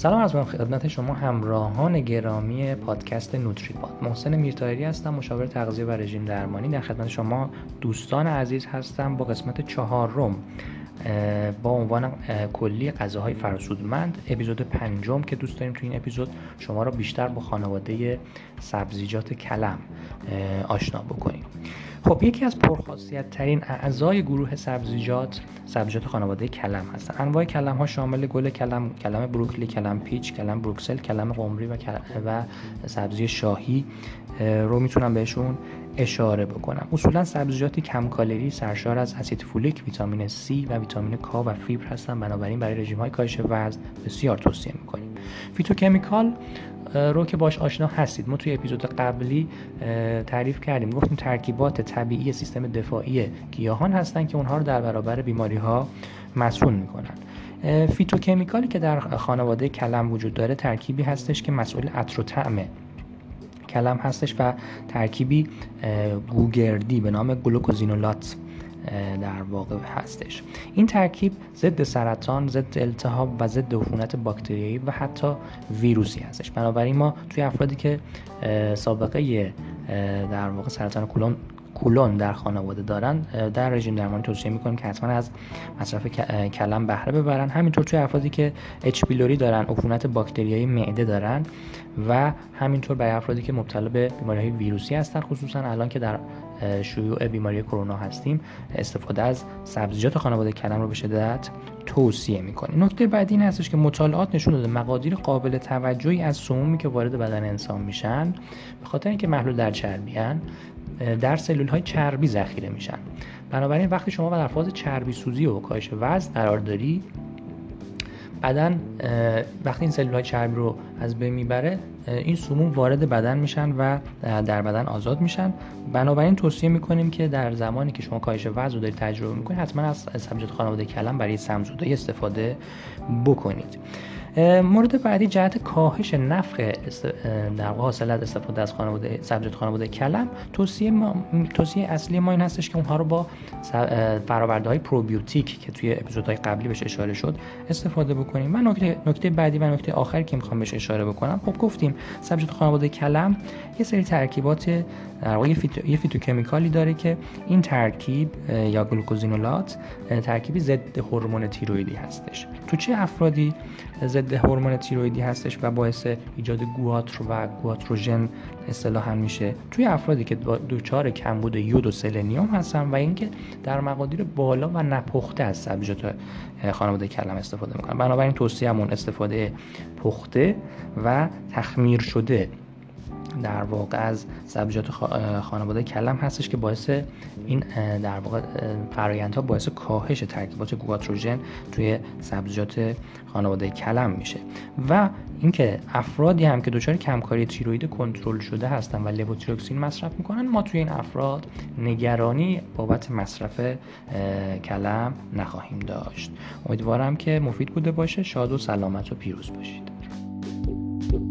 سلام از خدمت شما همراهان گرامی پادکست نوتریپاد. محسن میرتایری هستم مشاور تغذیه و رژیم درمانی. در خدمت شما دوستان عزیز هستم با قسمت چهارم با عنوان کلی غذاهای فراسودمند اپیزود پنجم که دوست داریم تو این اپیزود شما را بیشتر با خانواده سبزیجات کلم آشنا بکنیم. خب یکی از پرخاصیت ترین اعضای گروه سبزیجات سبزیجات خانواده کلم هستن. انواع کلم ها شامل گل کلم کلم بروکلی کلم پیچ کلم بروکسل کلم قمری و, و سبزی شاهی. رو می‌تونم بهشون اشاره بکنم. اصولا سبزیجاتی کم کالری سرشار از اسید فولیک ویتامین C و ویتامین K و فیبر هستن. بنابراین برای رژیم های کاهش وزن بسیار توصیه می‌کنیم. phytochemical رو که باش آشنا هستید. ما توی اپیزود قبلی تعریف کردیم. گفتیم ترکیبات طبیعی سیستم دفاعی گیاهان هستند که اونها رو در برابر بیماری ها مصون می‌کنن. phytochemical ی که در خانواده کلم وجود داره ترکیبی هستش که مسئول عطر و طعم کلم هستش و ترکیبی گوگردی به نام گلوکوزینولات در واقع هستش. این ترکیب ضد سرطان ضد التهاب و ضد عفونت باکتریایی و حتی ویروسی هستش. بنابراین ما توی افرادی که سابقه در واقع سرطان کلون کولون در خانواده دارن. در رژیم درمانی توصیه می‌کنیم که حتما از مصرف کلم بهره ببرن. همینطور توی افرادی که اچ پیلوری دارن عفونت باکتریایی معده دارن و همینطور برای افرادی که مبتلا به بیماری ویروسی هستن خصوصا الان که در شیوع بیماری کرونا هستیم استفاده از سبزیجات خانواده کلم رو به شدت توصیه می‌کنیم. نکته بعدی این هستش که مطالعات نشون داده مقادیر قابل توجهی از سمومی که وارد بدن انسان میشن به خاطر اینکه محلول در چربیان در سلول های چربی ذخیره میشن. بنابراین وقتی شما در فاز چربی سوزی و کاهش وزن قرار داری بعدا وقتی این سلول های چربی رو از بین می‌بره این سموم وارد بدن میشن و در بدن آزاد میشن. بنابراین توصیه می‌کنیم که در زمانی که شما کاهش وزن رو دارید تجربه می‌کنید حتما از سبزیجات خانواده کلم برای سمزودایی استفاده بکنید. مورد بعدی جهت کاهش نفخ در حاصل از استفاده از خانواده سبزیجات خانواده کلم. توصیه توصیه اصلی ما این هستش که اونها رو با فراورده های پروبیوتیک که توی اپیزودهای قبلی بهش اشاره شد استفاده بکنیم. و نکته بعدی و نکته آخری که می‌خوام بهش اشاره بکنم. خب گفتیم سبزیجات خانواده کلم. یه سری ترکیبات در واقع یه phytochemical ی داره که این ترکیب یا گلوکوزینولات ترکیبی ضد هورمون تیرویدی هستش. تو چه افرادی ضد هورمون تیرویدی هستش و باعث ایجاد گواتر و گواتروژن اصطلاحا میشه؟ توی افرادی که دچار کمبود یود و سلنیوم هستن و اینکه در مقادیر بالا و نپخته از سبزیجات خانواده کلم استفاده می‌کنن. بنابراین توصیهمون استفاده پخته و تخمیر شده در واقع از سبزیجات خانواده کلم هستش که باعث این در واقع فرایندها باعث کاهش ترکیبات گواتروژن توی سبزیجات خانواده کلم میشه. و اینکه افرادی هم که دچار کمکاری تیروید کنترل شده هستن و لووتیروکسین مصرف می‌کنن ما توی این افراد نگرانی بابت مصرف کلم نخواهیم داشت. امیدوارم که مفید بوده باشه. شاد و سلامت و پیروز باشید. سلام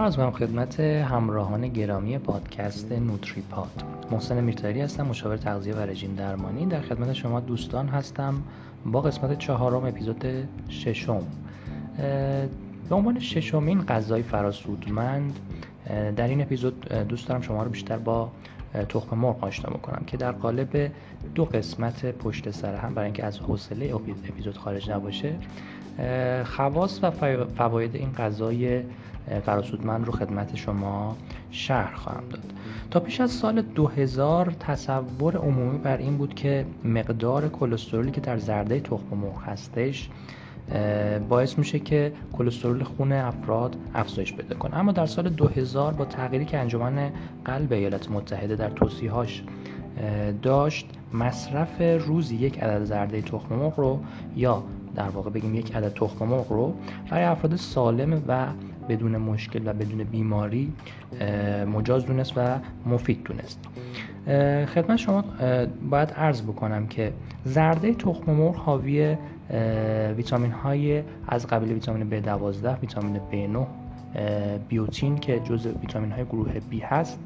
از من خدمت همراهان گرامی پادکست نوتریپاد. محسن میرتاری هستم مشاور تغذیه و رژیم درمانی. در خدمت شما دوستان هستم با قسمت چهارم اپیزود ششم. به عنوان ششمین غذای فراسودمند در این اپیزود دوست دارم شما رو بیشتر با تخم مرغ آشنا بکنم که در قالب دو قسمت پشت سر هم برای اینکه از حوصله اپیزود خارج نباشه خواص و فواید این غذای فراسودمند رو خدمت شما شهر خواهم داد. تا پیش از سال 2000 تصور عمومی بر این بود که مقدار کلسترولی که در زرده تخم مرغ هستش باعث میشه که کلسترول خون افراد افزایش پیدا کنه. اما در سال 2000 با تغییری که انجمن قلب ایالات متحده در توصیهاش داشت مصرف روزی یک عدد زرده تخم مرغ رو یا در واقع بگیم یک عدد تخم مرغ رو برای افراد سالم و بدون مشکل و بدون بیماری مجاز دونست و مفید دونست. خدمت شما باید عرض بکنم که زرده تخم مرغ حاوی ویتامین های از قبیل ویتامین B12 ویتامین B9 بیوتین که جزء ویتامین های گروه B هست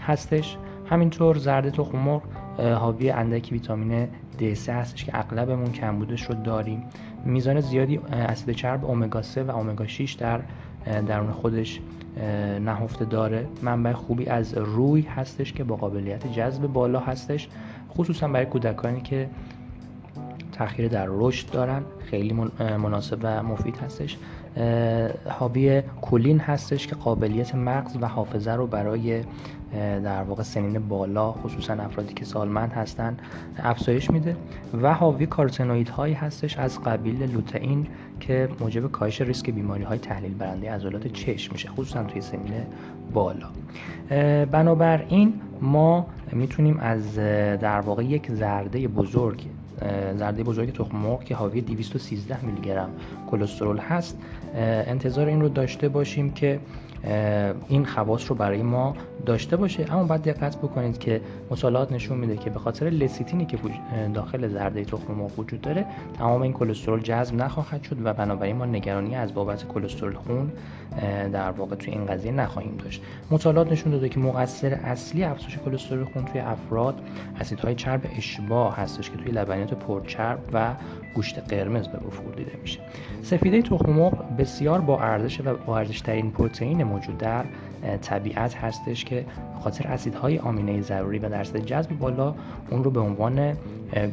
هستش. همینطور زرد تخم مرغ حاوی اندکی ویتامین D3 هستش که اغلبمون کمبودش رو داریم. میزان زیادی اسید چرب امگا 3 و امگا 6 در درون خودش نهفته داره. منبع خوبی از روی هستش که با قابلیت جذب بالا هستش. خصوصا برای کودکانی که تاخیر در رشد دارن. خیلی مناسب و مفید هستش. حاوی کلین هستش که قابلیت مغز و حافظه رو برای در واقع سنین بالا خصوصا افرادی که سالمند هستن افزایش میده. و حاوی کارتنوید هایی هستش از قبیل لوتئین که موجب کاهش ریسک بیماری های تحلیل برنده عضلات چشم میشه خصوصا توی سنین بالا. بنابراین ما می‌تونیم از در واقع یک زرده بزرگ زرده بزرگ تخم مرغ که حاوی 213 میلی گرم کلسترول هست. انتظار این رو داشته باشیم که این خواص رو برای ما داشته باشه. اما باید دقت بکنید که مطالعات نشون میده که به خاطر لسیتینی که داخل زرده تخم مرغ وجود داره تمام این کلسترول جذب نخواهد شد و بنابراین ما نگرانی از بابت کلسترول خون در واقع توی این قضیه نخواهیم داشت. مطالعات نشون داده که مقصر اصلی افزایش کلسترول خون توی افراد اسیدهای چرب اشباع هستش که توی لبنیات پرچرب و گوشت قرمز به وفور دیده میشه. سفیده تخم مرغ بسیار با ارزش و با ارزش ترین پروتئین موجود در طبیعت هستش که خاطر اسیدهای آمینه ضروری و درصد جذب بالا اون رو به عنوان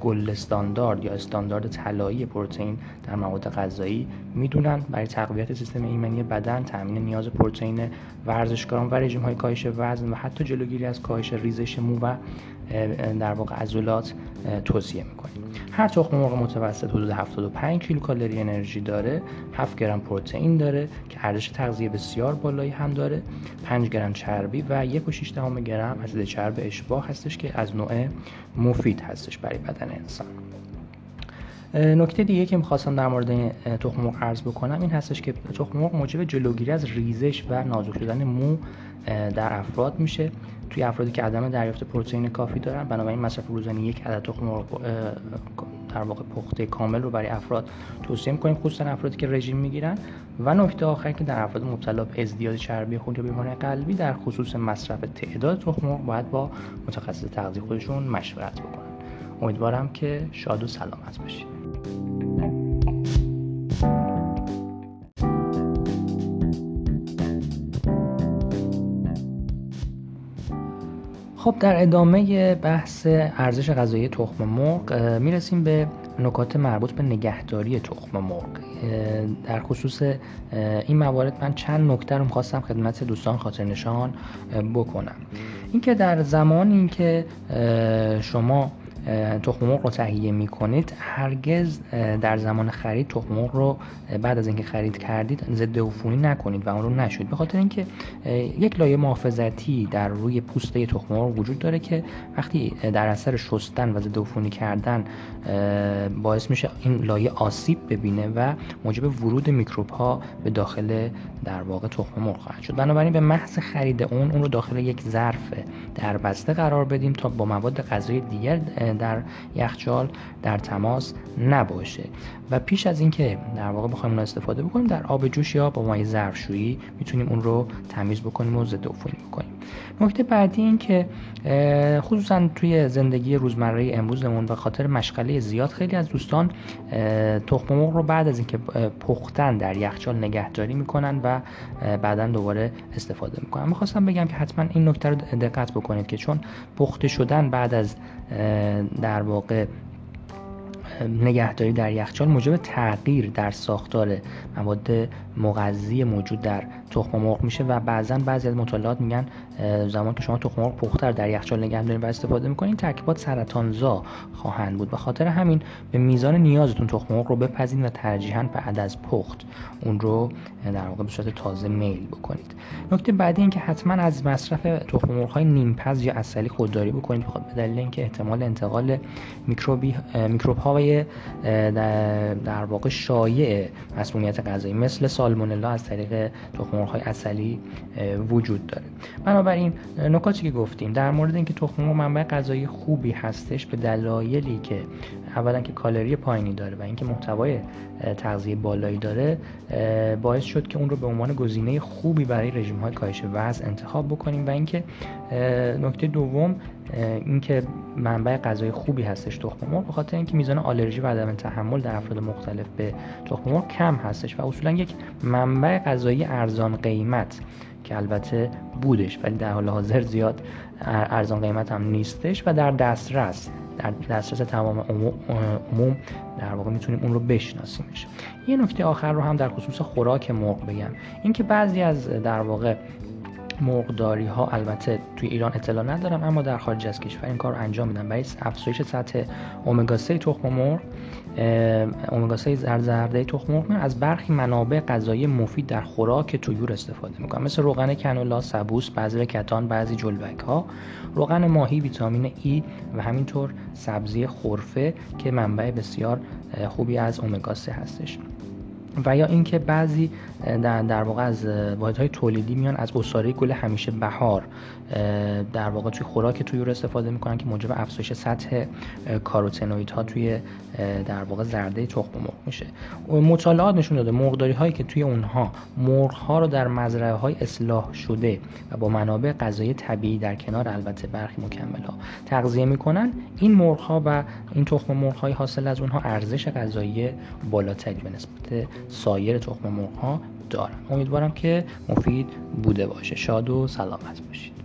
گل استاندارد یا استاندارد طلایی پروتئین در مواد غذایی می‌دونن. برای تقویت سیستم ایمنی بدن تامین نیاز پروتئین ورزشکاران و رژیم های کاهش وزن و حتی جلوگیری از کاهش ریزش مو و در واقع عضلات توصیه می‌کنیم. هر تخم مرغ متوسط حدود 75 کیلوکالری انرژی داره 7 گرم پروتئین داره که ارزش تغذیه بسیار بالایی هم داره 5 گرم چربی و 1.6 گرم اسید چرب اشباع هستش که از نوع مفید هستش برای بدن انسان. نکته دیگه که می‌خواستم در مورد تخم مرغ عرض بکنم این هستش که تخم مرغ موجب جلوگیری از ریزش و نازک شدن مو در افراد میشه. توی افرادی که عدم دریافت پروتئین کافی دارن بنابراین مصرف روزانه یک عدد تخم مرغ در واقع پخته کامل رو برای افراد توصیه می‌کنیم خصوصا افرادی که رژیم می‌گیرن. و نکته آخر که در افراد مبتلا به ازدیاد چربی خون یا بیماری قلبی در خصوص مصرف تعداد تخم مرغ باید با متخصص تغذیه خودشون مشورت بکنن. امیدوارم که شاد و سلامت باشید. خب در ادامه بحث ارزش غذایی تخم مرغ می‌رسیم به نکات مربوط به نگهداری تخم مرغ. در خصوص این موارد من چند نکته رو می‌خواستم خدمت دوستان خاطر نشان بکنم. اینکه در زمانی که شما تخم مرغ رو تهیه می کنید هرگز در زمان خرید تخم مرغ رو بعد از اینکه خرید کردید ضد عفونی نکنید و اون رو نشوید. به خاطر اینکه یک لایه محافظتی در روی پوسته تخم مرغ وجود داره که وقتی در اثر شستن و ضد عفونی کردن باعث میشه این لایه آسیب ببینه و موجب ورود میکروب ها به داخل در واقع تخم مرغ خواهد شد. بنابراین به محض خرید اون اون رو داخل یک ظرف در بسته قرار بدیم تا با مواد غذایی دیگر در یخچال در تماس نباشه. و پیش از اینکه در واقع بخوایم اون استفاده بکنیم در آب جوش یا با مایع ظرفشویی می‌تونیم اون رو تمیز بکنیم و ضد عفونی بکنیم. نکته بعدی این که خصوصا توی زندگی روزمره امروزمون به خاطر مشغله زیاد خیلی از دوستان تخم مرغ رو بعد از اینکه پختن در یخچال نگهداری می‌کنن و بعدا دوباره استفاده می‌کنن. می‌خواستم بگم که حتما این نکته رو دقت بکنید که چون پخته شدن بعد از در واقع نگهداری در یخچال موجب تغییر در ساختار مواد مغذی موجود در تخم مرغ میشه و بعضا بعضی از مطالعات میگن زمان که شما تخم مرغ پخته در یخچال نگه دارین و استفاده می‌کنین ترکیبات سرطانزا خواهند بود. به خاطر همین به میزان نیازتون تخم مرغ رو بپزین و ترجیحاً بعد از پخت اون رو در واقع به صورت تازه میل بکنید. نکته بعدی این که حتما از مصرف تخم مرغ های نیمپز یا اصلی خودداری بکنید. به دلیل اینکه احتمال انتقال میکروبی میکروب های در واقع شایع مسمومیت غذایی مثل سالمونلا از طریق تخم مرغ های اصلی وجود داره. بنابراین نکاتی که گفتیم؟ در مورد اینکه تخم مرغ منبع غذایی خوبی هستش به دلایلی که اولا که کالری پایینی داره و اینکه محتوای تغذیه بالایی داره باعث شد که اون رو به عنوان گزینه خوبی برای رژیم های کاهش وزن انتخاب بکنیم و اینکه نکته دوم اینکه منبع غذای خوبی هستش تخم مرغ به خاطر اینکه میزان آلرژی و عدم تحمل در افراد مختلف به تخم مرغ کم هستش و اصولا یک منبع غذایی ارزان قیمت که البته بودش ولی در حال حاضر زیاد ارزان قیمت هم نیستش و در دسترس در دسترس تمام عموم در واقع می‌تونیم اون رو بشناسیمش. یه نکته آخر رو هم در خصوص خوراک مرغ بگم. اینکه بعضی از در واقع مرغداری ها البته توی ایران اطلاع ندارم اما در خارج از کشور این کار انجام میدن. برای افزایش سطح امگا 3 تخم مرغ امگا 3 زرده تخم مرغ از برخی منابع غذایی مفید در خوراک طیور استفاده می‌کنن مثل روغن کنولا، سبوس، بذر کتان، بعضی جلبک ها، روغن ماهی، ویتامین ای و همینطور سبزی خرفه که منبع بسیار خوبی از امگا 3 هستش. و یا اینکه بعضی در, در واقع از واحدهای تولیدی میان از اساره گل همیشه بهار در واقع توی خوراک توی استفاده می‌کنن که موجب افزایش سطح ها توی در واقع زرده تخم مرغ میشه. مطالعات نشون داده مرغداری هایی که توی اونها مرغ ها رو در مزرعه های اصلاح شده و با منابع غذایی طبیعی در کنار البته برخی مکمل ها تغذیه می‌کنن این مرغ ها و این تخم مرغ های حاصل از اونها ارزش غذایی بالاتری به نسبت سایر تخم مرغ ها دارن. امیدوارم که مفید بوده باشه. شاد و سلامت باشید.